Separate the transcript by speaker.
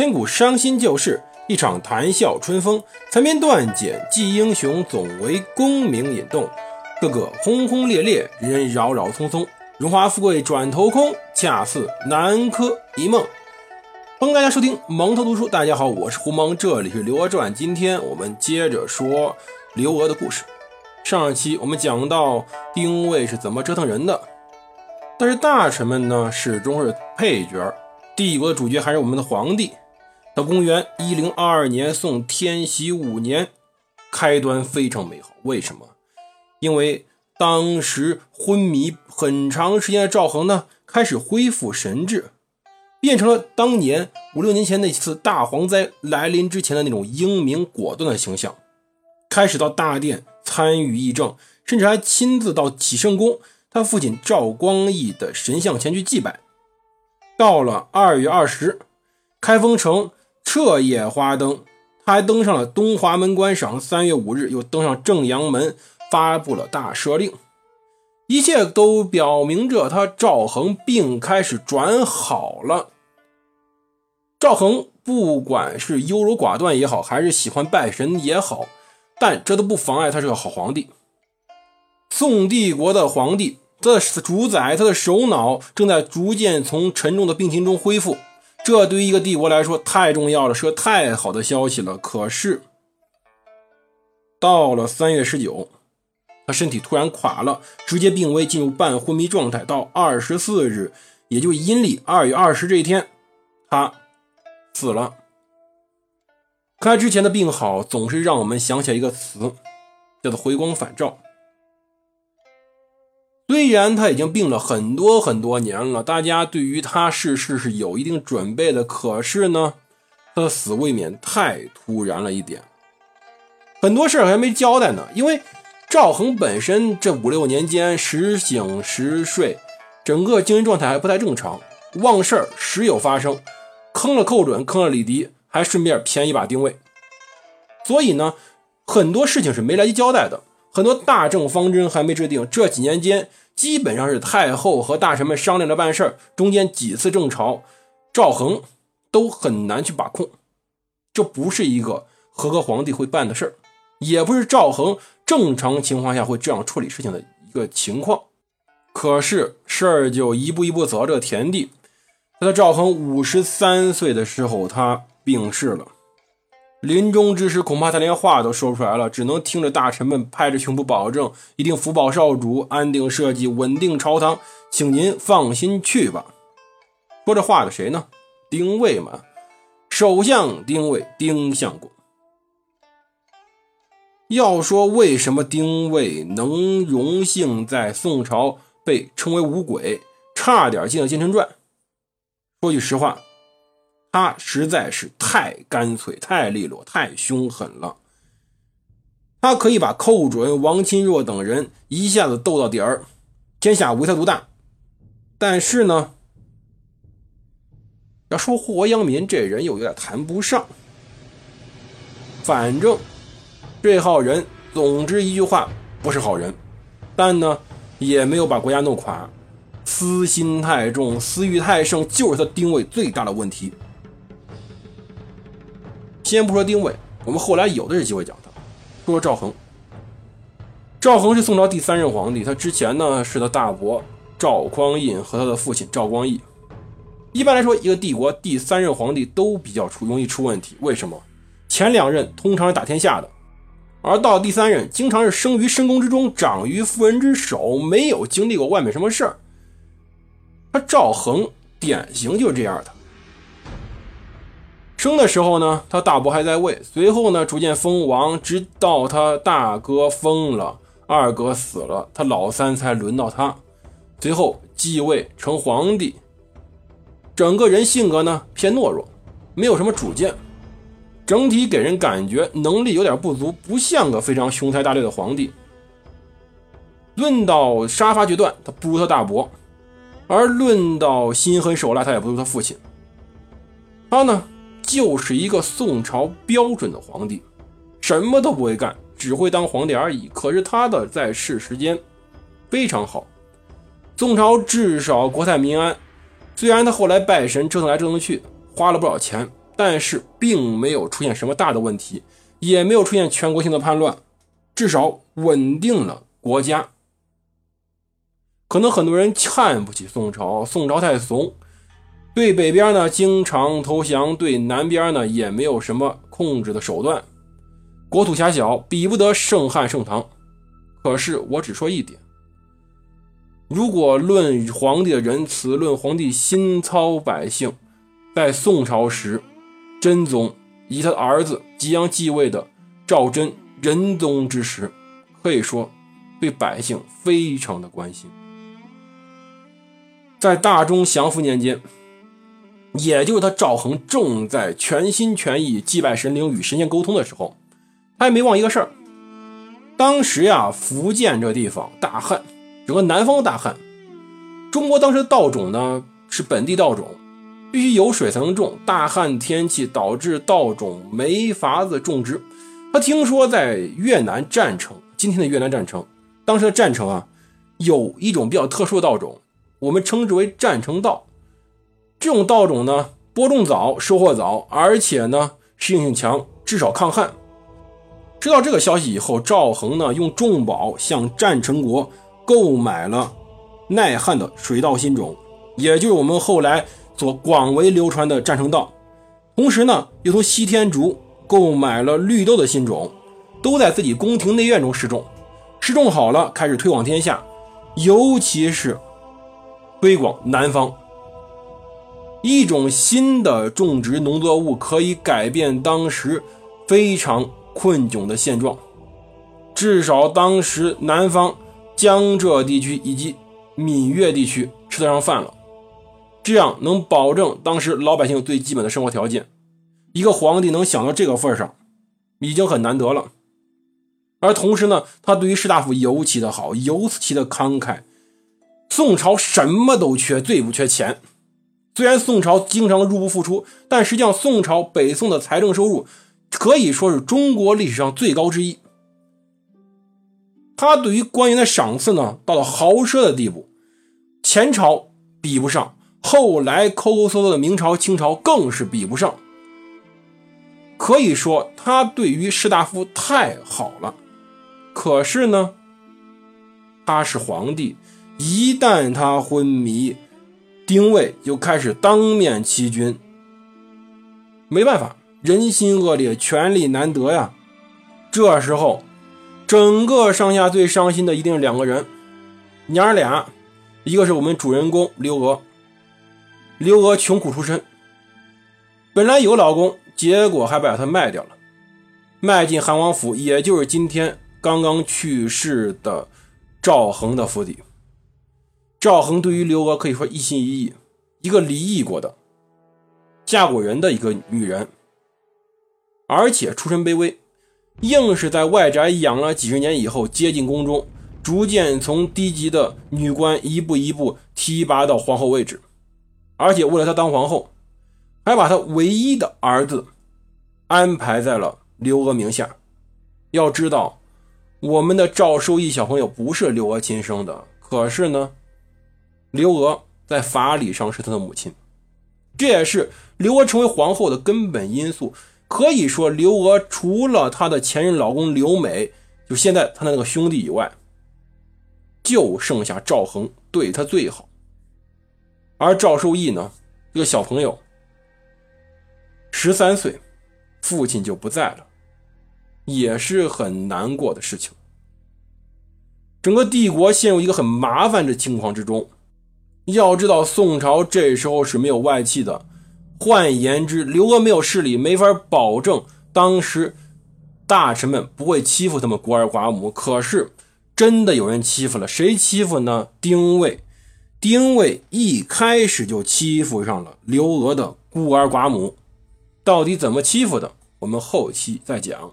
Speaker 1: 千古伤心旧事，一场谈笑春风。残篇断简记英雄，总为功名引动。个个轰轰烈烈，人人扰扰匆匆。荣华富贵转头空，恰似南柯一梦。欢迎大家收听蒙头读书。大家好，我是胡蒙，这里是《刘娥传》。今天我们接着说刘娥的故事。上一期我们讲到丁谓是怎么折腾人的，但是大臣们呢，始终是配角。帝国的主角还是我们的皇帝。到公元一零二二年，宋天禧五年，开端非常美好。为什么？因为当时昏迷很长时间的赵恒呢，开始恢复神智，变成了当年五六年前那次大蝗灾来临之前的那种英明果断的形象，开始到大殿参与议政，甚至还亲自到启圣宫他父亲赵光义的神像前去祭拜。到了二月二十，开封城彻夜花灯，他还登上了东华门观赏。三月五日，又登上正阳门，发布了大赦令。一切都表明着他赵恒病开始转好了。赵恒不管是优柔寡断也好，还是喜欢拜神也好，但这都不妨碍他是个好皇帝。宋帝国的皇帝。他的主宰，他的首脑正在逐渐从沉重的病情中恢复，这对于一个帝国来说太重要了，是个太好的消息了。可是，到了三月十九，他身体突然垮了，直接病危，进入半昏迷状态。到二十四日，也就阴历二月二十这一天，他死了。看来之前的病好，总是让我们想起来一个词，叫做回光返照。虽然他已经病了很多很多年了，大家对于他逝世是有一定准备的。可是呢，他的死未免太突然了一点，很多事儿还没交代呢。因为赵恒本身这五六年间时醒时睡，整个精神状态还不太正常，忘事儿时有发生，坑了寇准，坑了李迪，还顺便便宜把丁谓。所以呢，很多事情是没来及交代的，很多大政方针还没制定。这几年间。基本上是太后和大臣们商量着办事儿，中间几次正朝，赵恒都很难去把控。这不是一个合格皇帝会办的事儿，也不是赵恒正常情况下会这样处理事情的一个情况。可是事儿就一步一步走到这个田地。在赵恒五十三岁的时候，他病逝了。临终之时，恐怕他连话都说不出来了，只能听着大臣们拍着胸脯保证：“一定福保少主，安定社稷，稳定朝堂，请您放心去吧。”说这话的谁呢？丁谓嘛，首相丁谓，丁相公。要说为什么丁谓能荣幸在宋朝被称为五鬼，差点进了奸臣传？说句实话。他实在是太干脆、太利落、太凶狠了。他可以把寇准、王钦若等人一下子斗到底儿，天下唯他独大。但是呢，要说霍阳民这人又有点谈不上。反正这号人，总之一句话，不是好人。但呢，也没有把国家弄垮。私心太重，私欲太盛，就是他定位最大的问题。先不说丁伟，我们后来有的是机会讲他。说说赵恒，赵恒是宋朝第三任皇帝，他之前呢是他大伯赵匡胤和他的父亲赵光义。一般来说，一个帝国第三任皇帝都比较出容易出问题。为什么？前两任通常是打天下的，而到第三任经常是生于深宫之中，长于妇人之手，没有经历过外面什么事儿。他赵恒典型就是这样的。生的时候呢，他大伯还在位，随后呢，逐渐封王，直到他大哥疯了，二哥死了，他老三才轮到他，随后继位成皇帝。整个人性格呢偏懦弱，没有什么主见，整体给人感觉能力有点不足，不像个非常雄才大略的皇帝。论到杀伐决断，他不如他大伯；而论到心狠手辣，他也不如他父亲。他呢？就是一个宋朝标准的皇帝，什么都不会干，只会当皇帝而已。可是他的在世时间非常好，宋朝至少国泰民安。虽然他后来拜神折腾来折腾去，花了不少钱，但是并没有出现什么大的问题，也没有出现全国性的叛乱，至少稳定了国家。可能很多人看不起宋朝，宋朝太怂，对北边呢经常投降，对南边呢也没有什么控制的手段，国土狭小，比不得盛汉盛唐。可是我只说一点。如果论皇帝的仁慈，论皇帝心操百姓，在宋朝时，真宗以他的儿子即将继位的赵祯仁宗之时，可以说对百姓非常的关心。在大中祥符年间，也就是他赵恒正在全心全意祭拜神灵、与神仙沟通的时候，他还没忘一个事儿。当时呀，福建这地方大旱。整个南方大旱，中国当时的稻种呢是本地稻种，必须有水才能种。大旱天气导致稻种没法子种植。他听说在越南占城，今天的越南占城，当时的占城啊，有一种比较特殊的稻种，我们称之为占城稻。这种稻种呢，播种早，收获早，而且呢适应性强，至少抗旱。知道这个消息以后，赵恒呢用重宝向战成国。购买了耐旱的水稻新种，也就是我们后来所广为流传的战成稻。同时呢，又从西天竺购买了绿豆的新种，都在自己宫廷内院中试种。试种好了，开始推广天下，尤其是推广南方。一种新的种植农作物可以改变当时非常困窘的现状，至少当时南方。江浙地区以及闽粤地区吃得上饭了，这样能保证当时老百姓最基本的生活条件。一个皇帝能想到这个份上，已经很难得了。而同时呢，他对于士大夫尤其的好，尤其的慷慨。宋朝什么都缺，最不缺钱。虽然宋朝经常入不敷出，但实际上宋朝北宋的财政收入可以说是中国历史上最高之一。他对于官员的赏赐呢，到了豪奢的地步，前朝比不上，后来抠抠搜搜的明朝、清朝更是比不上。可以说，他对于士大夫太好了。可是呢，他是皇帝，一旦他昏迷，丁谓就开始当面欺君。没办法，人心恶劣，权力难得呀。这时候。整个上下最伤心的一定是两个人，娘俩，一个是我们主人公刘娥。刘娥穷苦出身，本来有老公，结果还把她卖掉了，卖进韩王府，也就是今天刚刚去世的赵恒的府邸。赵恒对于刘娥可以说一心一意，一个离异过的、嫁过人的一个女人，而且出身卑微。硬是在外宅养了几十年以后，接近宫中，逐渐从低级的女官一步一步提拔到皇后位置，而且为了她当皇后，还把她唯一的儿子安排在了刘娥名下。要知道，我们的赵受益小朋友不是刘娥亲生的，可是呢，刘娥在法理上是她的母亲，这也是刘娥成为皇后的根本因素。可以说，刘娥除了她的前任老公刘美，就现在她的那个兄弟以外，就剩下赵恒对她最好。而赵受益呢，这个小朋友十三岁，父亲就不在了，也是很难过的事情。整个帝国陷入一个很麻烦的情况之中。要知道，宋朝这时候是没有外戚的。换言之，刘娥没有势力，没法保证当时大臣们不会欺负他们孤儿寡母。可是真的有人欺负了，谁欺负呢？丁谓，丁谓一开始就欺负上了刘娥的孤儿寡母，到底怎么欺负的？我们后期再讲。